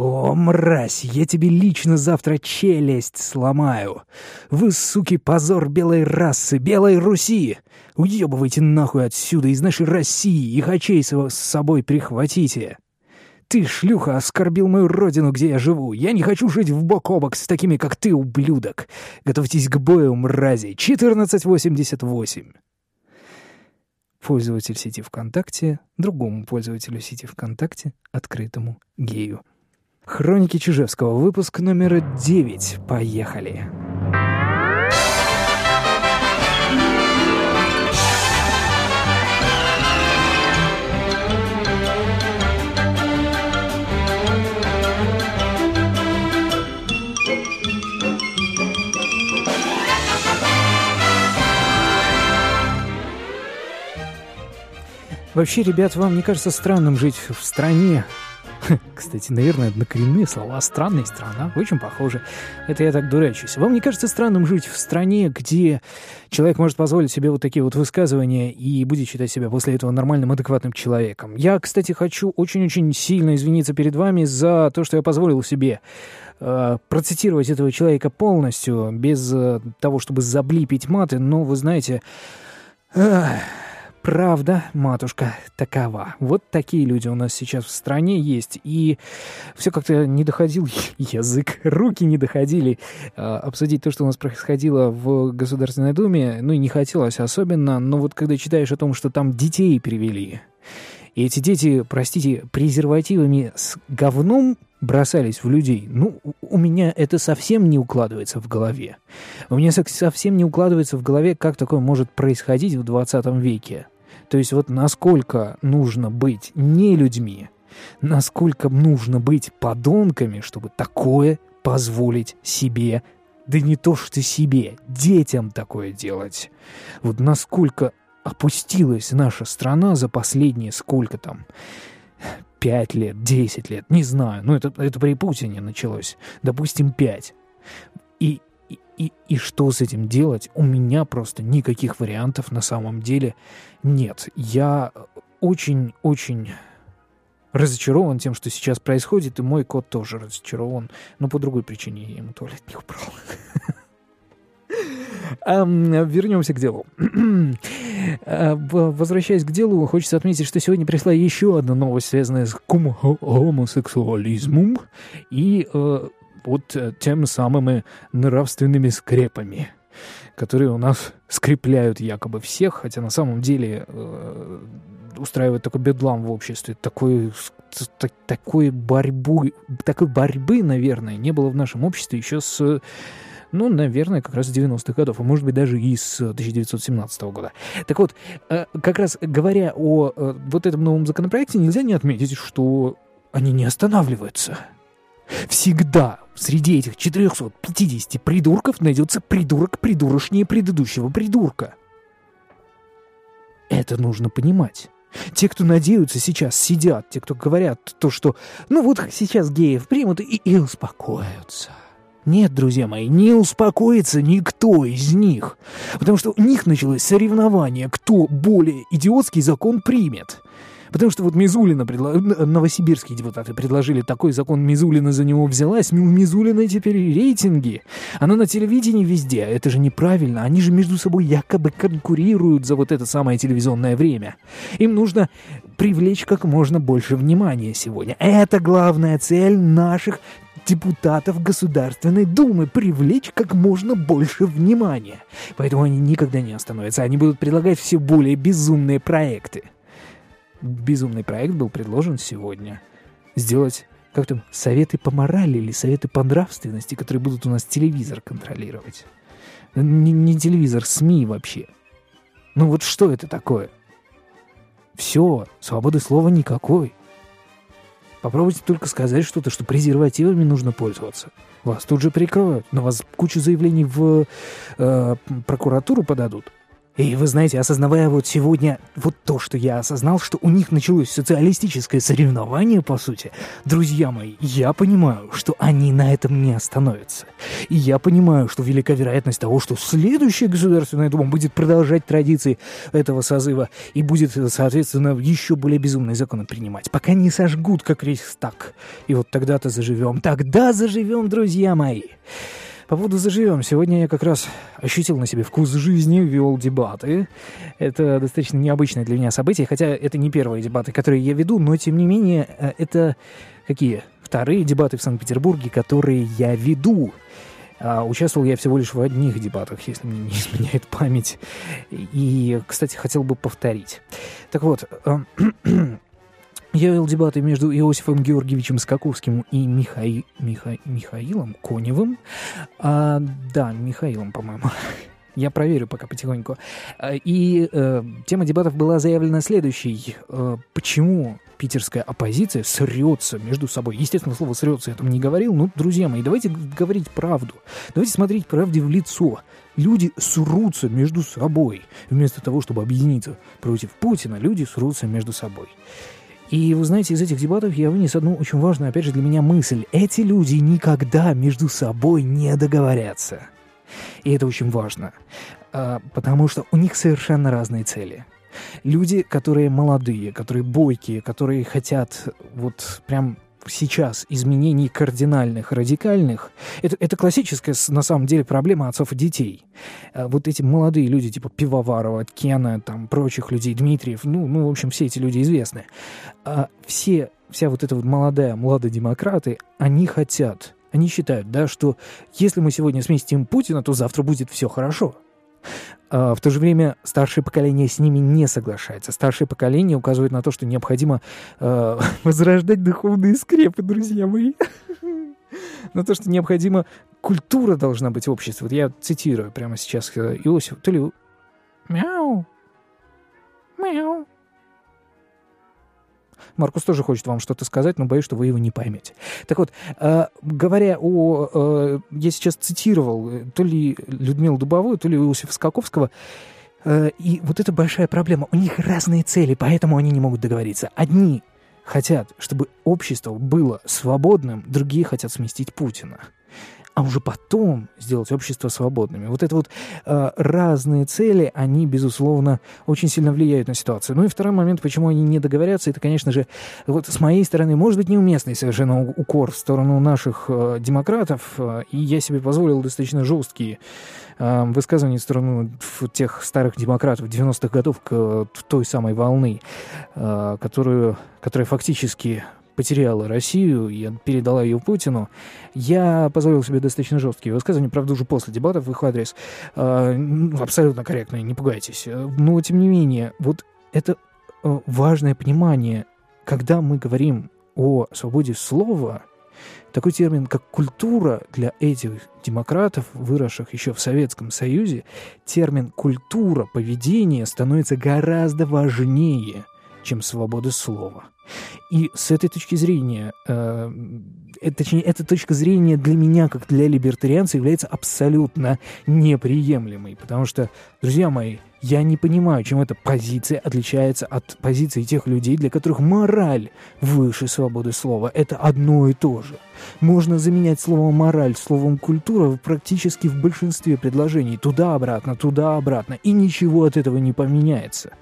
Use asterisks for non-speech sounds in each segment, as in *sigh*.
«О, мразь, я тебе лично завтра челюсть сломаю! Вы, суки, позор белой расы, белой Руси! Уебывайте нахуй отсюда, из нашей России, и хачей с собой прихватите!» «Ты, шлюха, оскорбил мою родину, где я живу. Я не хочу жить в бок о бок с такими, как ты, ублюдок. Готовьтесь к бою, мрази. 1488». Пользователь сети ВКонтакте другому пользователю сети ВКонтакте, открытому гею. Хроники Чижевского, выпуск номер 9. Поехали. Вообще, ребят, вам не кажется странным жить в стране, *laughs* Кстати, наверное, однокоренные слова «странная страна» очень похожи. Это я так дурачусь. Вам не кажется странным жить в стране, где человек может позволить себе вот такие вот высказывания и будет считать себя после этого нормальным, адекватным человеком? Я, кстати, хочу очень-очень сильно извиниться перед вами за то, что я позволил себе э, процитировать этого человека полностью, без э, того, чтобы заблипить маты, но, вы знаете... Э, Правда, матушка, такова. Вот такие люди у нас сейчас в стране есть. И все как-то не доходил *laughs* язык, руки не доходили э, обсудить то, что у нас происходило в Государственной Думе. Ну и не хотелось особенно. Но вот когда читаешь о том, что там детей перевели, и эти дети, простите, презервативами с говном бросались в людей. Ну, у меня это совсем не укладывается в голове. У меня совсем не укладывается в голове, как такое может происходить в 20 веке. То есть вот насколько нужно быть не людьми, насколько нужно быть подонками, чтобы такое позволить себе, да не то что себе, детям такое делать. Вот насколько опустилась наша страна за последние сколько там, пять лет, десять лет, не знаю, ну это, это при Путине началось, допустим, пять. И и, и что с этим делать? У меня просто никаких вариантов на самом деле нет. Я очень-очень разочарован тем, что сейчас происходит, и мой кот тоже разочарован, но по другой причине я ему туалет не убрал. Вернемся к делу. А, возвращаясь к делу, хочется отметить, что сегодня пришла еще одна новость, связанная с гомосексуализмом. И э, под э, тем самыми нравственными скрепами, которые у нас скрепляют якобы всех, хотя на самом деле э, устраивает такой бедлам в обществе, такой, так, такой, борьбу, такой борьбы, наверное, не было в нашем обществе еще с ну, наверное, как раз с 90-х годов, а может быть даже и с 1917 года. Так вот, э, как раз говоря о э, вот этом новом законопроекте, нельзя не отметить, что они не останавливаются. Всегда среди этих 450 придурков найдется придурок придурочнее предыдущего придурка. Это нужно понимать. Те, кто надеются сейчас, сидят, те, кто говорят то, что ну вот сейчас геев примут и, и успокоятся. Нет, друзья мои, не успокоится никто из них, потому что у них началось соревнование, кто более идиотский закон примет. Потому что вот Мизулина, предло... новосибирские депутаты предложили такой закон, Мизулина за него взялась, у Мизулина теперь рейтинги. Она на телевидении везде, это же неправильно, они же между собой якобы конкурируют за вот это самое телевизионное время. Им нужно привлечь как можно больше внимания сегодня. Это главная цель наших депутатов Государственной Думы привлечь как можно больше внимания. Поэтому они никогда не остановятся, они будут предлагать все более безумные проекты безумный проект был предложен сегодня. Сделать как там, советы по морали или советы по нравственности, которые будут у нас телевизор контролировать. Не, не телевизор, СМИ вообще. Ну вот что это такое? Все, свободы слова никакой. Попробуйте только сказать что-то, что презервативами нужно пользоваться. Вас тут же прикроют, на вас кучу заявлений в э, прокуратуру подадут. И вы знаете, осознавая вот сегодня вот то, что я осознал, что у них началось социалистическое соревнование, по сути, друзья мои, я понимаю, что они на этом не остановятся. И я понимаю, что велика вероятность того, что следующая Государственная Дума будет продолжать традиции этого созыва и будет, соответственно, еще более безумные законы принимать, пока не сожгут, как Рейхстаг. И вот тогда-то заживем. Тогда заживем, друзья мои. По поводу «Заживем». Сегодня я как раз ощутил на себе вкус жизни, вел дебаты. Это достаточно необычное для меня событие, хотя это не первые дебаты, которые я веду, но тем не менее э, это какие? Вторые дебаты в Санкт-Петербурге, которые я веду. А участвовал я всего лишь в одних дебатах, если мне не *laughs* изменяет память. И, кстати, хотел бы повторить. Так вот, э, *clears throat* Я вел дебаты между Иосифом Георгиевичем Скаковским и Михаи... Миха... Михаилом Коневым. А, да, Михаилом, по-моему. *laughs* Я проверю пока потихоньку. А, и э, тема дебатов была заявлена следующей. Э, почему питерская оппозиция срется между собой? Естественно, слово «срется» я там не говорил. Ну, друзья мои, давайте говорить правду. Давайте смотреть правде в лицо. Люди срутся между собой. Вместо того, чтобы объединиться против Путина, люди срутся между собой. И вы знаете, из этих дебатов я вынес одну очень важную, опять же, для меня мысль. Эти люди никогда между собой не договорятся. И это очень важно, а, потому что у них совершенно разные цели. Люди, которые молодые, которые бойкие, которые хотят вот прям сейчас изменений кардинальных, радикальных, это, это классическая, на самом деле, проблема отцов и детей. А вот эти молодые люди, типа Пивоварова, Кена, там, прочих людей, Дмитриев, ну, ну, в общем, все эти люди известны. А все, вся вот эта вот молодая, демократы, они хотят, они считают, да, что если мы сегодня сместим Путина, то завтра будет все хорошо. А, в то же время старшее поколение с ними не соглашается. Старшее поколение указывает на то, что необходимо э, *laughs* возрождать духовные скрепы, друзья мои. *laughs* На то, что необходимо... Культура должна быть в обществе. Вот я цитирую прямо сейчас э, Иосиф. То ли... Мяу. Мяу. Маркус тоже хочет вам что-то сказать, но боюсь, что вы его не поймете. Так вот, э, говоря о... Э, я сейчас цитировал э, то ли Людмилу Дубовую, то ли Иосифа Скаковского, и вот это большая проблема. У них разные цели, поэтому они не могут договориться. Одни хотят, чтобы общество было свободным, другие хотят сместить Путина а уже потом сделать общество свободными. Вот это вот э, разные цели, они, безусловно, очень сильно влияют на ситуацию. Ну и второй момент, почему они не договорятся, это, конечно же, вот с моей стороны, может быть, неуместный совершенно укор в сторону наших э, демократов, э, и я себе позволил достаточно жесткие э, высказывания в сторону тех старых демократов 90-х годов к той самой волны, э, которую, которая фактически потеряла Россию и передала ее Путину, я позволил себе достаточно жесткие высказывания, правда, уже после дебатов в их адрес. Э, абсолютно корректные, не пугайтесь. Но, тем не менее, вот это э, важное понимание, когда мы говорим о свободе слова, такой термин, как культура для этих демократов, выросших еще в Советском Союзе, термин культура поведения становится гораздо важнее, чем свобода слова. И с этой точки зрения, э, э, точнее, эта точка зрения для меня, как для либертарианца, является абсолютно неприемлемой. Потому что, друзья мои, я не понимаю, чем эта позиция отличается от позиции тех людей, для которых мораль выше свободы слова. Это одно и то же. Можно заменять слово «мораль» словом «культура» практически в большинстве предложений. Туда-обратно, туда-обратно. И ничего от этого не поменяется.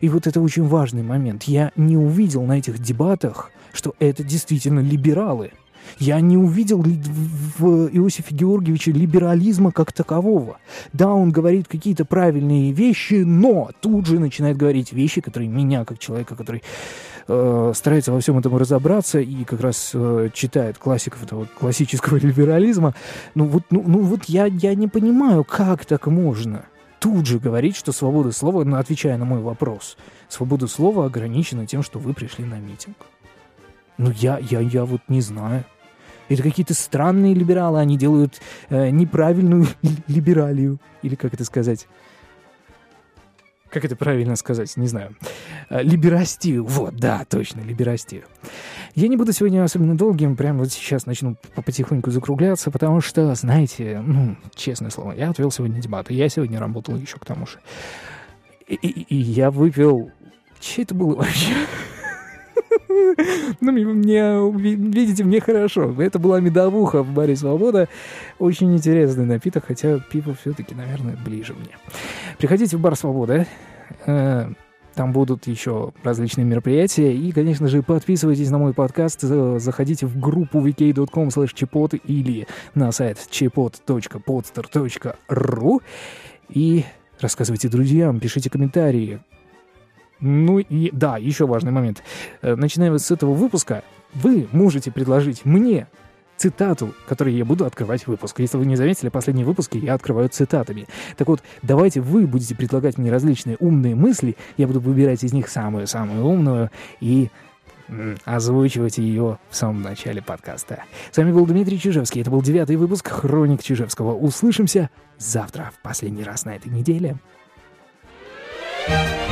И вот это очень важный момент. Я не увидел на этих дебатах, что это действительно либералы – я не увидел в Иосифе Георгиевиче либерализма как такового. Да, он говорит какие-то правильные вещи, но тут же начинает говорить вещи, которые меня, как человека, который э, старается во всем этом разобраться и как раз э, читает классиков этого классического *laughs* либерализма, ну вот, ну, ну вот я, я не понимаю, как так можно тут же говорить, что свобода слова, ну, отвечая на мой вопрос, свобода слова ограничена тем, что вы пришли на митинг. Ну, я, я, я вот не знаю. Это какие-то странные либералы, они делают э, неправильную *laughs* либералию. Или как это сказать? Как это правильно сказать? Не знаю. Э, либерастию. Вот, да, точно, либерастию. Я не буду сегодня особенно долгим, прямо вот сейчас начну потихоньку закругляться, потому что, знаете, ну, честное слово, я отвел сегодня дебаты, я сегодня работал еще к тому же. И, и, и я выпил... Че это было вообще? *laughs* Ну, мне, видите, мне хорошо. Это была медовуха в баре «Свобода». Очень интересный напиток, хотя пиво все-таки, наверное, ближе мне. Приходите в бар «Свобода». Э, там будут еще различные мероприятия. И, конечно же, подписывайтесь на мой подкаст. Заходите в группу vk.com chipot или на сайт chipot.podster.ru и рассказывайте друзьям, пишите комментарии. Ну и да, еще важный момент. Э, начиная с этого выпуска, вы можете предложить мне цитату, которой я буду открывать выпуск. Если вы не заметили, последние выпуски я открываю цитатами. Так вот, давайте вы будете предлагать мне различные умные мысли, я буду выбирать из них самую-самую умную и озвучивать ее в самом начале подкаста. С вами был Дмитрий Чижевский. Это был девятый выпуск «Хроник Чижевского». Услышимся завтра, в последний раз на этой неделе. thank you